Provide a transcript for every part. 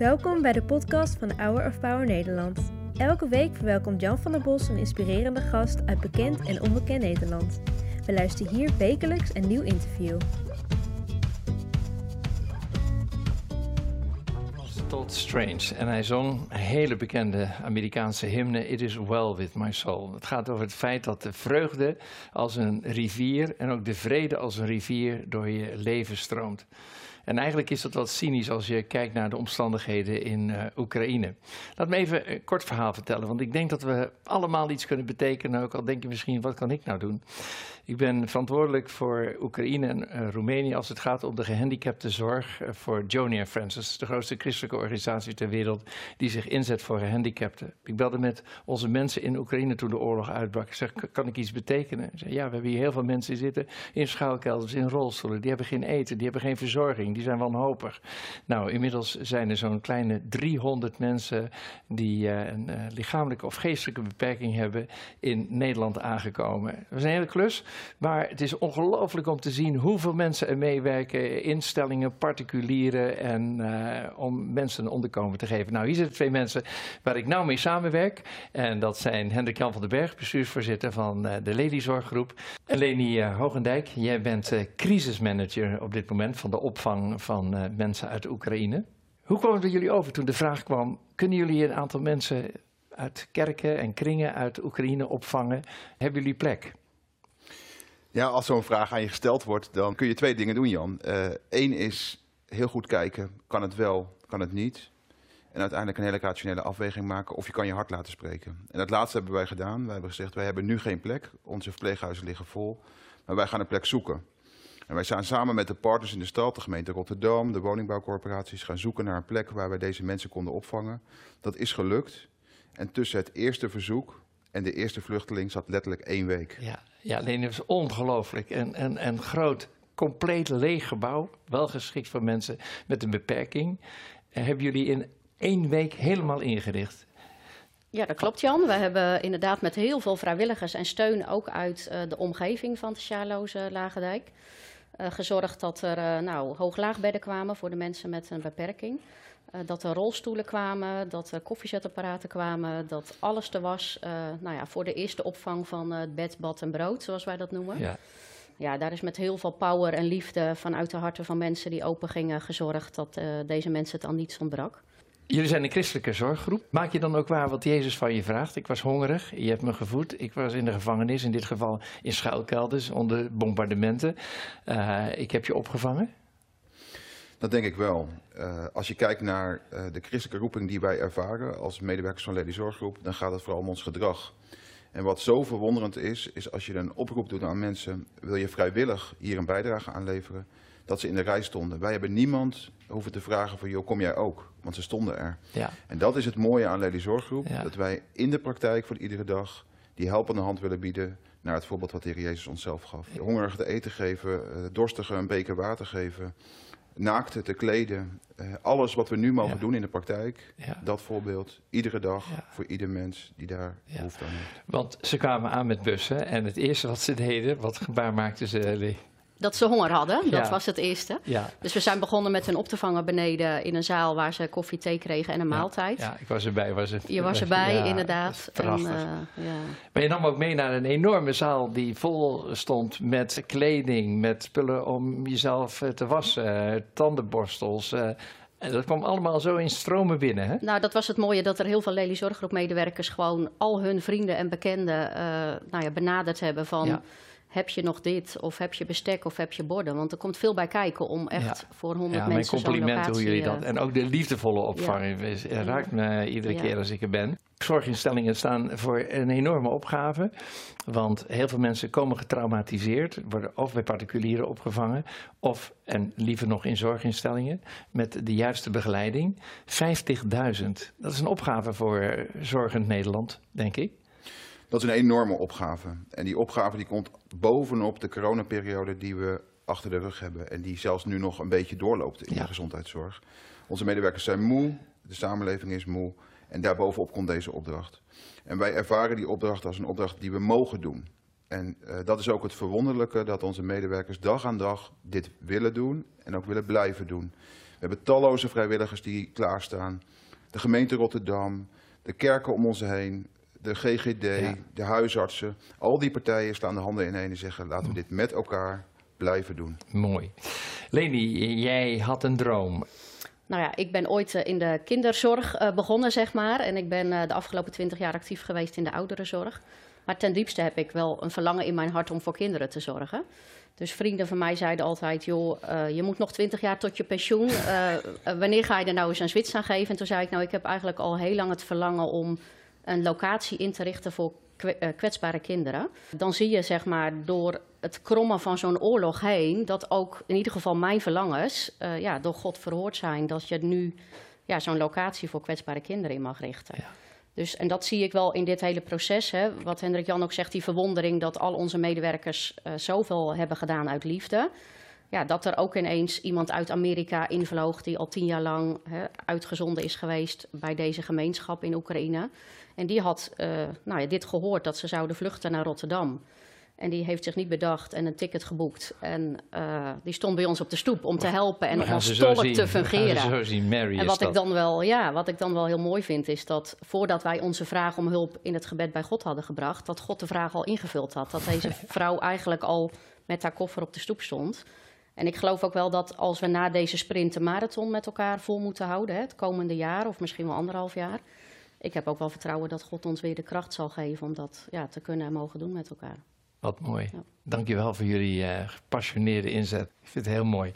Welkom bij de podcast van Hour of Power Nederland. Elke week verwelkomt Jan van der Bos een inspirerende gast uit bekend en onbekend Nederland. We luisteren hier wekelijks een nieuw interview. Todd Strange. En hij zong een hele bekende Amerikaanse hymne, It is well with my soul. Het gaat over het feit dat de vreugde als een rivier en ook de vrede als een rivier door je leven stroomt. En eigenlijk is dat wat cynisch als je kijkt naar de omstandigheden in uh, Oekraïne. Laat me even een kort verhaal vertellen, want ik denk dat we allemaal iets kunnen betekenen. Ook al denk je misschien, wat kan ik nou doen? Ik ben verantwoordelijk voor Oekraïne en uh, Roemenië als het gaat om de gehandicaptenzorg uh, voor Joni and Francis, de grootste christelijke organisatie ter wereld die zich inzet voor gehandicapten. Ik belde met onze mensen in Oekraïne toen de oorlog uitbrak. Ik zeg, kan ik iets betekenen? Zeg, ja, we hebben hier heel veel mensen zitten in schuilkelders, in rolstoelen. Die hebben geen eten, die hebben geen verzorging, die zijn wanhopig. Nou, inmiddels zijn er zo'n kleine 300 mensen die uh, een lichamelijke of geestelijke beperking hebben in Nederland aangekomen. Dat is een hele klus. Maar het is ongelooflijk om te zien hoeveel mensen er meewerken, instellingen, particulieren, en uh, om mensen een onderkomen te geven. Nou, hier zitten twee mensen waar ik nou mee samenwerk. En dat zijn Hendrik Jan van den Berg, bestuursvoorzitter van uh, de Lelyzorggroep. En Leni Hogendijk, jij bent crisismanager op dit moment van de opvang van mensen uit Oekraïne. Hoe kwam het jullie over toen de vraag kwam, kunnen jullie een aantal mensen uit kerken en kringen uit Oekraïne opvangen? Hebben jullie plek? Ja, als zo'n vraag aan je gesteld wordt, dan kun je twee dingen doen, Jan. Eén uh, is heel goed kijken, kan het wel, kan het niet. En uiteindelijk een hele rationele afweging maken of je kan je hart laten spreken. En dat laatste hebben wij gedaan. Wij hebben gezegd, wij hebben nu geen plek. Onze verpleeghuizen liggen vol. Maar wij gaan een plek zoeken. En wij zijn samen met de partners in de stad, de gemeente Rotterdam, de woningbouwcorporaties, gaan zoeken naar een plek waar wij deze mensen konden opvangen. Dat is gelukt. En tussen het eerste verzoek en de eerste vluchteling zat letterlijk één week. Ja, ja alleen het is ongelooflijk. En, en, en groot, compleet leeg gebouw. Wel geschikt voor mensen met een beperking. En hebben jullie in één week helemaal ingericht. Ja, dat klopt Jan. We hebben inderdaad met heel veel vrijwilligers en steun ook uit uh, de omgeving van de Sjaloze Lagendijk gezorgd dat er uh, nou, hooglaagbedden kwamen voor de mensen met een beperking. Uh, dat er rolstoelen kwamen, dat er koffiezetapparaten kwamen, dat alles er was nou ja, voor de eerste opvang van uh, bed, bad en brood, zoals wij dat noemen. Ja. Ja, daar is met heel veel power en liefde vanuit de harten van mensen die open gingen gezorgd dat deze mensen het aan niets ontbrak. Jullie zijn een christelijke zorggroep. Maak je dan ook waar wat Jezus van je vraagt? Ik was hongerig, je hebt me gevoed. Ik was in de gevangenis, in dit geval in schuilkelders onder bombardementen. ik heb je opgevangen. Dat denk ik wel. Uh, als je kijkt naar uh, de christelijke roeping die wij ervaren als medewerkers van Lady Zorggroep, dan gaat het vooral om ons gedrag. En wat zo verwonderend is, is als je een oproep doet aan mensen, wil je vrijwillig hier een bijdrage aan leveren, dat ze in de rij stonden. Wij hebben niemand hoeven te vragen van, joh, kom jij ook? Want ze stonden er. Ja. En dat is het mooie aan Lady Zorggroep, Ja. dat wij in de praktijk voor iedere dag die helpende hand willen bieden naar het voorbeeld wat de Heer Jezus onszelf gaf. Hongerigen te eten geven, uh, dorstigen een beker water geven, naakte te kleden. Uh, alles wat we nu mogen Ja. doen in de praktijk, Ja. dat voorbeeld, iedere dag Ja. voor ieder mens die daar behoefte aan heeft. Want ze kwamen aan met bussen en het eerste wat ze deden, wat gebaar maakten ze? Dat ze honger hadden, dat Ja. was het eerste. Ja. Dus we zijn begonnen met hen op te vangen beneden in een zaal waar ze koffie, thee kregen en een maaltijd. Ja, ik was erbij. Was het, Je was erbij, inderdaad. prachtig. En, uh, ja. Maar je nam ook mee naar een enorme zaal die vol stond met kleding, met spullen om jezelf eh, te wassen, eh, tandenborstels. eh. En dat kwam allemaal zo in stromen binnen, hè? Nou, dat was het mooie dat er heel veel Lely Zorggroep-medewerkers gewoon al hun vrienden en bekenden uh, nou ja, benaderd hebben van... Ja. Heb je nog dit, of heb je bestek, of heb je borden? Want er komt veel bij kijken om echt Ja. voor honderd Ja, mijn mensen zo'n complimenten hoe jullie eh, dat. En ook de liefdevolle opvang is- eh, raakt me iedere keer als ik er ben. Zorginstellingen staan voor een enorme opgave. Want heel veel mensen komen getraumatiseerd, worden of bij particulieren opgevangen, of, en liever nog in zorginstellingen, met de juiste begeleiding. 50.000. Dat is een opgave voor Zorgend Nederland, denk ik. Dat is een enorme opgave. En die opgave die komt bovenop de coronaperiode die we achter de rug hebben. En die zelfs nu nog een beetje doorloopt in Ja. de gezondheidszorg. Onze medewerkers zijn moe, de samenleving is moe. En daarbovenop komt deze opdracht. En wij ervaren die opdracht als een opdracht die we mogen doen. En uh, dat is ook het verwonderlijke dat onze medewerkers dag aan dag dit willen doen en ook willen blijven doen. hebben talloze vrijwilligers die klaarstaan. De gemeente Rotterdam, de kerken om ons heen, de GGD, Ja. de huisartsen. Al die partijen slaan de handen ineen en zeggen laten we dit met elkaar blijven doen. Mooi. Leni, jij had een droom. Nou ja, ik ben ooit eh, in de kinderzorg eh, begonnen, zeg maar. En ik ben eh, de afgelopen twintig jaar actief geweest in de ouderenzorg. Maar ten diepste heb ik wel een verlangen in mijn hart om voor kinderen te zorgen. Dus vrienden van mij zeiden altijd, joh, je moet nog twintig jaar tot je pensioen. Wanneer ga je er nou eens een zwits aan geven? En toen zei ik, nou, ik heb eigenlijk al heel lang het verlangen om een locatie in te richten voor kwetsbare kinderen. Dan zie je, zeg maar, door het krommen van zo'n oorlog heen, dat ook in ieder geval mijn verlangens eh, ja, door God verhoord zijn. Dat je nu ja, zo'n locatie voor kwetsbare kinderen in mag richten. Ja. Dus, en dat zie ik wel in dit hele proces. Hè, wat Hendrik Jan ook zegt, die verwondering dat al onze medewerkers eh, zoveel hebben gedaan uit liefde. Ja, dat er ook ineens iemand uit Amerika invloog die al tien jaar lang hè, uitgezonden is geweest bij deze gemeenschap in Oekraïne. En die had eh, nou ja, dit gehoord dat ze zouden vluchten naar Rotterdam. En die heeft zich niet bedacht en een ticket geboekt. En eh, die stond bij ons op de stoep om te helpen en om als tolk te fungeren. zien. En wat ik, dan wel, ja, wat ik dan wel heel mooi vind, is dat voordat wij onze vraag om hulp in het gebed bij God hadden gebracht, dat God de vraag al ingevuld had. Dat deze vrouw eigenlijk al met haar koffer op de stoep stond. En ik geloof ook wel dat als we na deze sprint de marathon met elkaar vol moeten houden, hè, het komende jaar of misschien wel anderhalf jaar. Ik heb ook wel vertrouwen dat God ons weer de kracht zal geven om dat ja, te kunnen en mogen doen met elkaar. Wat mooi. Ja. Dankjewel voor jullie eh, gepassioneerde inzet. Ik vind het heel mooi.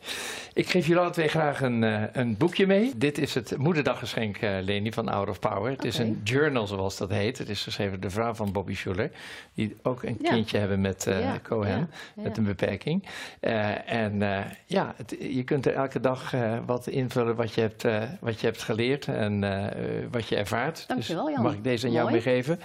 Ik geef jullie alle twee graag een, eh, een boekje mee. Dit is het moederdaggeschenk, eh Leni, van Hour of Power. Het is een journal, zoals dat heet. Het is geschreven door de vrouw van Bobby Schuller. Die ook een Ja. kindje hebben met Ja, Cohen, ja, met een beperking. En ja, het- je kunt er elke dag wat invullen wat je hebt, wat je hebt geleerd en wat je ervaart. Dankjewel, dus Jan. mag ik deze aan jou meegeven?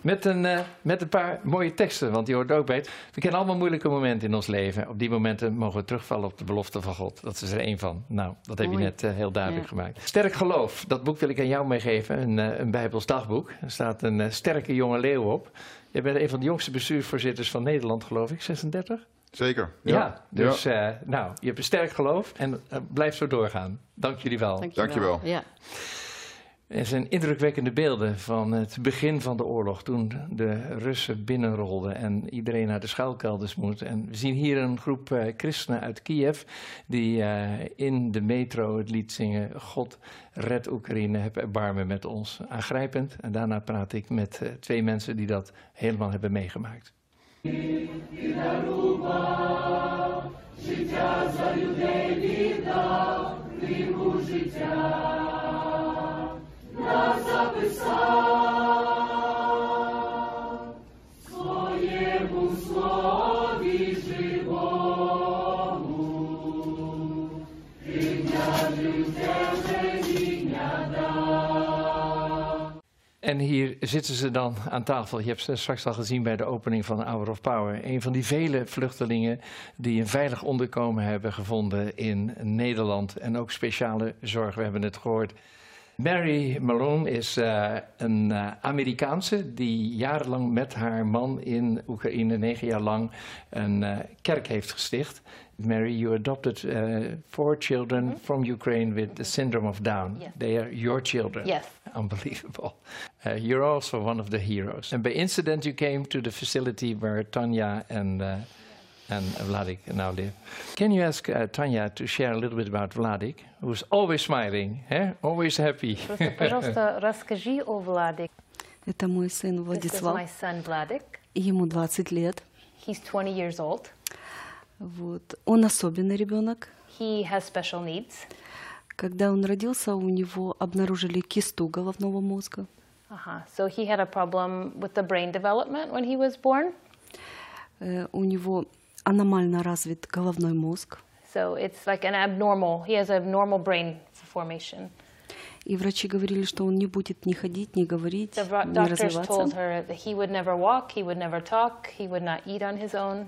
Met een, met een paar mooie teksten, want die hoort ook bij. We kennen allemaal moeilijke momenten in ons leven. Op die momenten mogen we terugvallen op de belofte van God. Dat is er één van. Nou, dat heb je net eh, heel duidelijk Ja. gemaakt. Sterk geloof, dat boek wil ik aan jou meegeven. Een, eh, een Bijbels dagboek. Er staat een eh, sterke jonge leeuw op. Je bent een van de jongste bestuursvoorzitters van Nederland, geloof ik. 36? Zeker. Ja, dus eh, nou, je hebt een sterk geloof en blijf zo doorgaan. Dank jullie wel. Dankjewel. Ja. Er zijn indrukwekkende beelden van het begin van de oorlog, toen de Russen binnenrolden en iedereen naar de schuilkelders moest. En we zien hier een groep eh, christenen uit Kiev die eh, in de metro het lied zingen: God red Oekraïne, heb erbarmen met ons. Aangrijpend. En daarna praat ik met eh, twee mensen die dat helemaal hebben meegemaakt. En hier zitten ze dan aan tafel. Je hebt ze straks al gezien bij de opening van Hour of Power. Een van die vele vluchtelingen die een veilig onderkomen hebben gevonden in Nederland. En ook speciale zorg, we hebben het gehoord. Mary Malone is eh, een eh, Amerikaanse die jarenlang met haar man in Oekraïne, negen jaar lang, een eh, kerk heeft gesticht. Mary, you adopted four children from Ukraine with the syndrome of Down. Yes. They are your children. Yes. Unbelievable. You're also one of the heroes. And by incident, you came to the facility where Tanya and uh, and Vladik now live. Can you ask uh, Tanya to share a little bit about Vladik, who's always smiling, eh? always happy? Просто, пожалуйста, расскажи о Владик. Это мой сын This is Владислав. my son Vladik. Ему 20 лет. He's 20 years old. Вот. Он особенный ребенок. He has special needs. Когда он родился, у него обнаружили кисту головного мозга. Uh-huh. So he had a problem with the brain development when he was born. Э, У него аномально развит головной мозг. So it's like an abnormal, he has abnormal brain formation. И врачи говорили, что он не будет ни ходить, ни говорить, The doctors развиваться. told her that he would never walk, he would never talk, he would not eat on his own.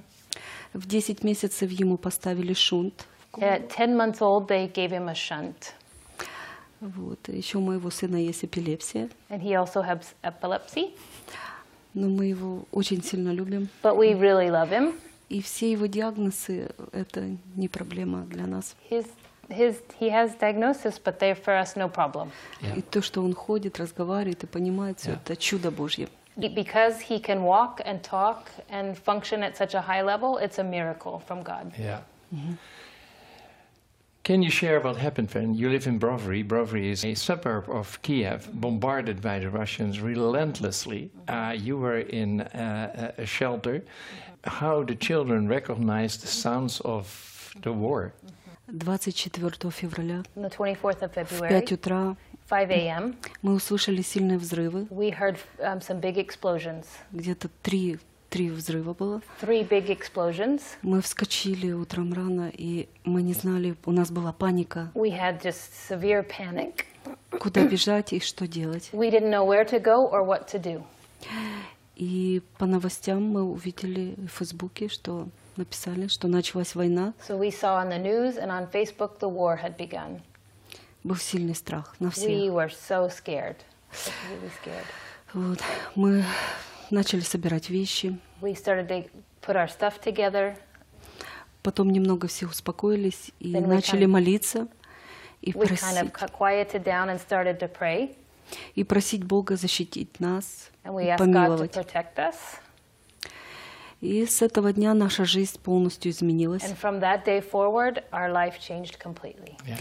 В 10 месяцев ему поставили шунт. At 10 months old, they gave him a shunt. Вот. Еще у моего сына есть эпилепсия. And he also has epilepsy. Но мы его очень сильно любим. But we really love him. И все его диагнозы – это не проблема для нас. His his he has diagnosis, but they're for us no problem. Yeah. И то, что он ходит, разговаривает и понимает все, Yeah. это чудо Божье. Be- Because he can walk and talk and function at such a high level, it's a miracle from God. Yeah. Can you share what happened when you live in Brovary? Brovary is a suburb of Kiev, bombarded by the Russians relentlessly. Uh, you were in uh, a a shelter. How the children recognized the sounds of the war? 24 февраля On the 24th of в February, 5 утра 5 a.m., мы услышали сильные взрывы. we heard um, some big explosions. Где-то три, Три взрыва было. Three big explosions. Мы вскочили утром рано, и мы не знали, у нас была паника, We had just severe panic. куда бежать и что делать. We didn't know where to go or what to do. И по новостям мы увидели в Фейсбуке, что написали, что началась война. So we saw on the news and on Facebook the war had begun. Был сильный страх на We всех. were so scared. Really scared. Вот. Мы начали собирать вещи. We started to put our stuff together. Потом немного все успокоились и Then we начали kind- молиться и kind просить, of cu- quieted down and started to pray. и просить Бога защитить нас, And и asked God to помиловать. protect us. И с этого дня наша жизнь полностью изменилась. And from that day forward, our life changed completely. Yeah.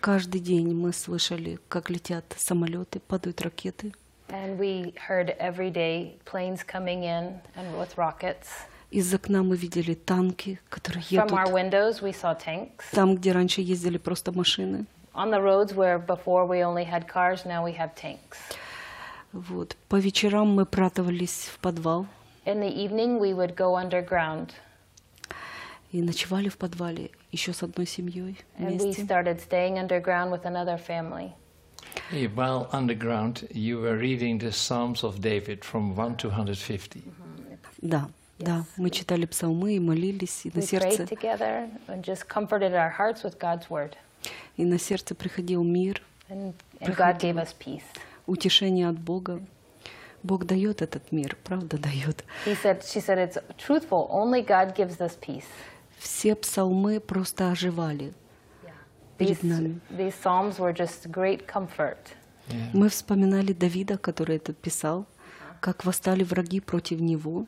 Каждый день мы слышали, как летят самолеты, падают ракеты. And we heard every day planes coming in and with rockets. Из окна мы видели танки, которые From our едут. windows, we saw tanks. Там, где раньше ездили просто машины. On the roads where before we only had cars, now we have tanks. Вот. По вечерам мы пратывались в подвал In the evening, we would go underground и ночевали в подвале еще с одной семьей and we вместе. started staying underground with another family. Hey, While underground, you were reading the Psalms of David from 1 to 150. Да, да, мы читали псалмы и молились, и на We сердце, prayed together and just comforted our hearts with God's word. и на сердце приходил мир, And, and God gave us peace. утешение от Бога. Бог дает этот мир, правда дает. He said, she said, it's truthful. Only God gives us peace. Все псалмы просто оживали перед These, нами. these psalms were just great comfort. Yeah. Мы вспоминали Давида, который это писал, как восстали враги против него,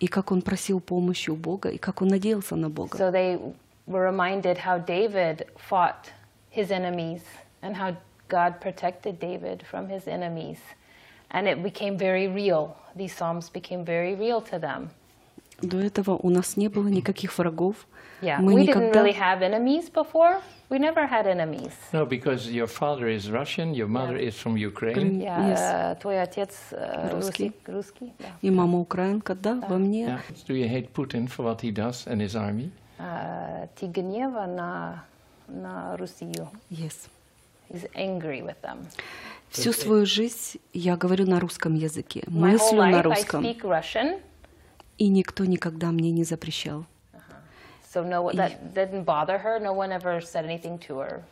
и как он просил помощи у Бога, и как он надеялся на Бога. So they were reminded how David fought his enemies and how God protected David from his enemies. And it became very real. These psalms became very real to them. До этого у нас не было никаких врагов. Yeah, Мы we didn't никогда really have enemies before. We never had enemies. No, because your father is Russian, your mother is from Ukraine. Yeah, Yes. uh, твой отец uh, Русский. русский, да. и мама украинка, да, во мне. Yeah. Do you hate Putin for what he does and his army? Uh, ты гнева на, на Россию. Yes. He's angry with them. Всю свою жизнь я говорю на русском языке, My whole мыслю на life I русском, speak Russian, и никто никогда мне не запрещал. so no that didn't bother her. No one ever said anything to her.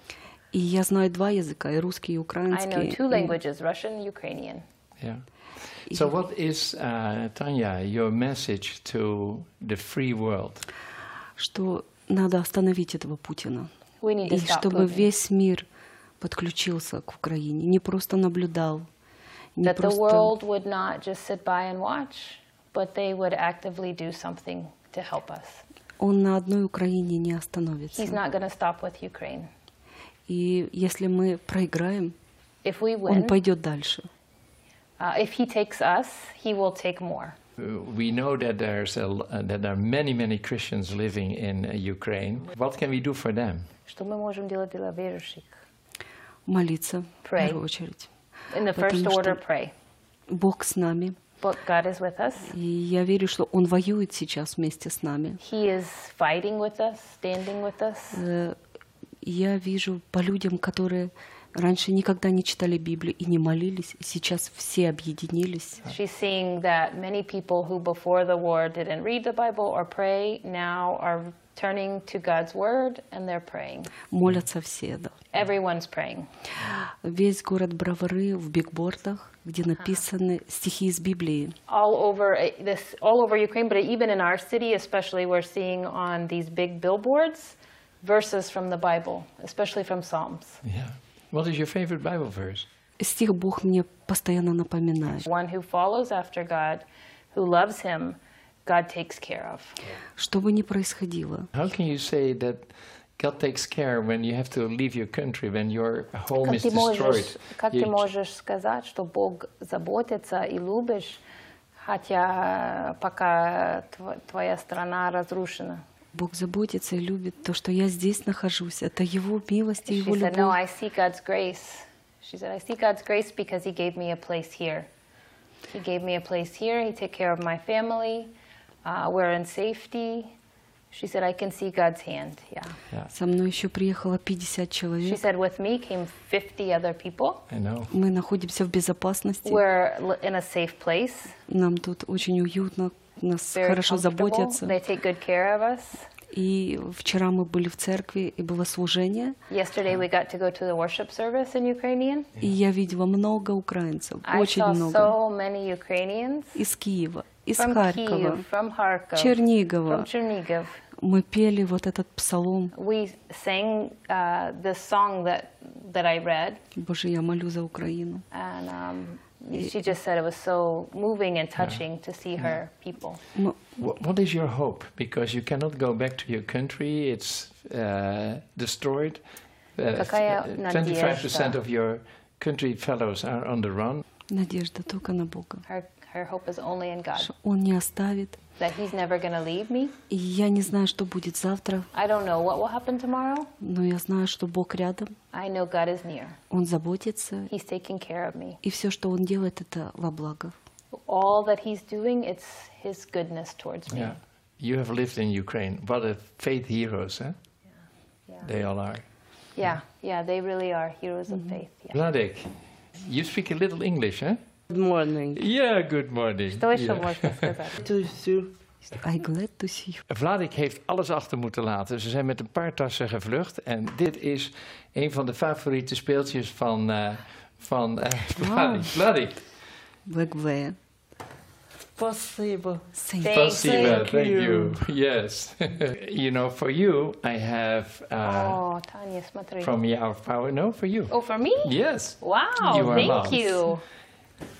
И я знаю два языка, и русский, и I know украинский. two и- languages: Russian, Ukrainian. Yeah. So, what is, uh, Tanya, your message to the free world? Что надо остановить этого Путина. We need to И чтобы Putin. весь мир подключился к Украине, не просто наблюдал, не That the просто... world would not just sit by and watch, but they would actively do something to help us. Он на одной Украине не остановится. He's not going to stop with Ukraine. И если мы проиграем, If we он win, пойдет дальше. uh, if he takes us, he will take more. Uh, we know that there's a, l- uh, that there are many, many Christians living in uh, Ukraine. What can we do for them? Что мы можем делать для верующих? Молиться в Pray. первую очередь. In the first Потому что- order, pray. Бог с нами. But God is with us. И я верю, что Он воюет сейчас вместе с нами. He is fighting with us, standing with us. Э, Я вижу по людям, которые раньше никогда не читали Библию и не молились, и сейчас все объединились. She's seeing that many people who before the war didn't read the Bible or pray now are turning to God's word and they're praying. Молятся все, да. Everyone's praying. Весь город Бровары в бигбордах, где написаны стихи из Библии. All over uh, this, all over Ukraine, but even in our city, especially, we're seeing on these big billboards verses from the Bible, especially from Psalms. Yeah. What is your favorite Bible verse? Стих Бог мне постоянно напоминает, One who follows after God, who loves Him, God takes care of. что бы ни происходило, How can you say that God takes care when you have to leave your country, when your home Как is destroyed? как ты можешь сказать, что Бог заботится и любишь, хотя пока тв- твоя страна разрушена? Бог заботится и любит то, что я здесь нахожусь. Это Его милость и She Его said, No, любовь. I see God's grace. She said, I see God's grace because He gave me a place here. He gave me a place here. He took care of my family. Uh, we're in safety. She said, I can see God's hand. Yeah. Со мной еще приехало 50 She человек. said, with me came 50 other people. I know. Мы находимся в безопасности. We're in a safe place. Нам тут очень уютно, нас хорошо заботятся. И вчера мы были в церкви, и было служение. To to yeah. И я видела много украинцев, очень много. So many Из Киева, из Харькова, Чернигова. From Chernigov. Мы пели вот этот псалом. We sang uh, the song that that I read. Боже, я молю за Украину. Um, and um, she just said it was so moving and touching to see her people. Мы- Wh- What is your hope? Because you cannot go back to your country; it's uh, destroyed. Uh, Какая f- uh, надежда? 25% of your country fellows are on the run. Надежда только на Бога. Her her hope is only in God, Что Он не оставит. that He's never going to leave me. И я не знаю, что будет завтра, I don't know what will happen tomorrow. но я знаю, что Бог рядом. I know God is near. Он заботится. He's taking care of me. И все, что Он делает, это во благо. All that He's doing, it's His goodness towards me. Yeah. You have lived in Ukraine. What a faith heroes, huh? Yeah. They all are. Yeah, yeah, they really are heroes of faith. Yeah. Vladek, you speak a little English, huh? Good morning. Yeah, good morning. Что еще Yeah. можно сказать? To you. I glad to see you. Vladik heeft alles achter moeten laten. Ze zijn met een paar tassen gevlucht. En dit is een van de favoriete speeltjes van, eh van eh Vladik. Vladik. Black Bear. Спасибо. Thank Thank you. Спасибо. Thank Thank you. you. Yes. you know, for you, I have uh, О, Таня, смотри. from Your Power. No, for you. Oh, for me? Yes. Wow, You are thank allowed. you.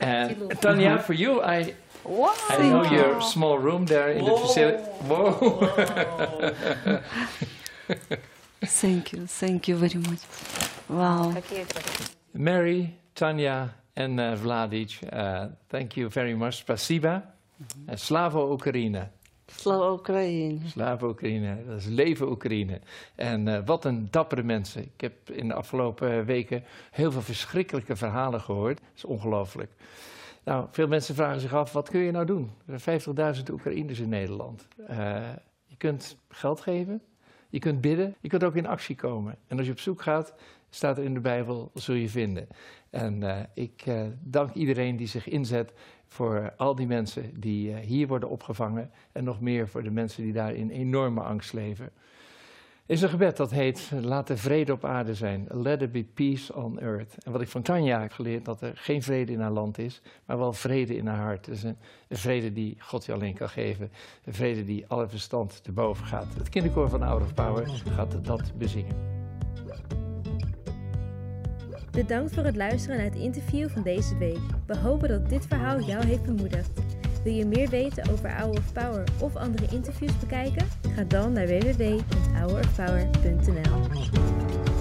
Uh, and Tanya, for you, I Wow. I know your small room there in Whoa. the facility. Whoa! Whoa. thank you, thank you very much. Wow. Mary, Tanya, and uh, Vladic, uh, thank you very much. Spasiba. Mm -hmm. And Slavo Ukraina. Slava Oekraïne. slaven Oekraïne, dat is leven Oekraïne. En eh, wat een dappere mensen. Ik heb in de afgelopen eh, weken heel veel verschrikkelijke verhalen gehoord. Dat is ongelooflijk. Nou, veel mensen vragen zich af, wat kun je nou doen? Er zijn 50.000 Oekraïners in Nederland. Eh, je kunt geld geven, je kunt bidden, je kunt ook in actie komen. En als je op zoek gaat, staat er in de Bijbel, zul je vinden. En ik dank iedereen die zich inzet voor al die mensen die eh, hier worden opgevangen. En nog meer voor de mensen die daar in enorme angst leven. Is een gebed dat heet, laat de vrede op aarde zijn. Let there be peace on earth. En wat ik van Tanja heb geleerd, dat er geen vrede in haar land is, maar wel vrede in haar hart. Dus een, een vrede die God je alleen kan geven. Een vrede die alle verstand te boven gaat. Het kinderkoor van Out of Power gaat dat bezingen. Bedankt voor het luisteren naar het interview van deze week. We hopen dat dit verhaal jou heeft bemoedigd. Wil je meer weten over Hour of Power of andere interviews bekijken? Ga dan naar www.hourofpower.nl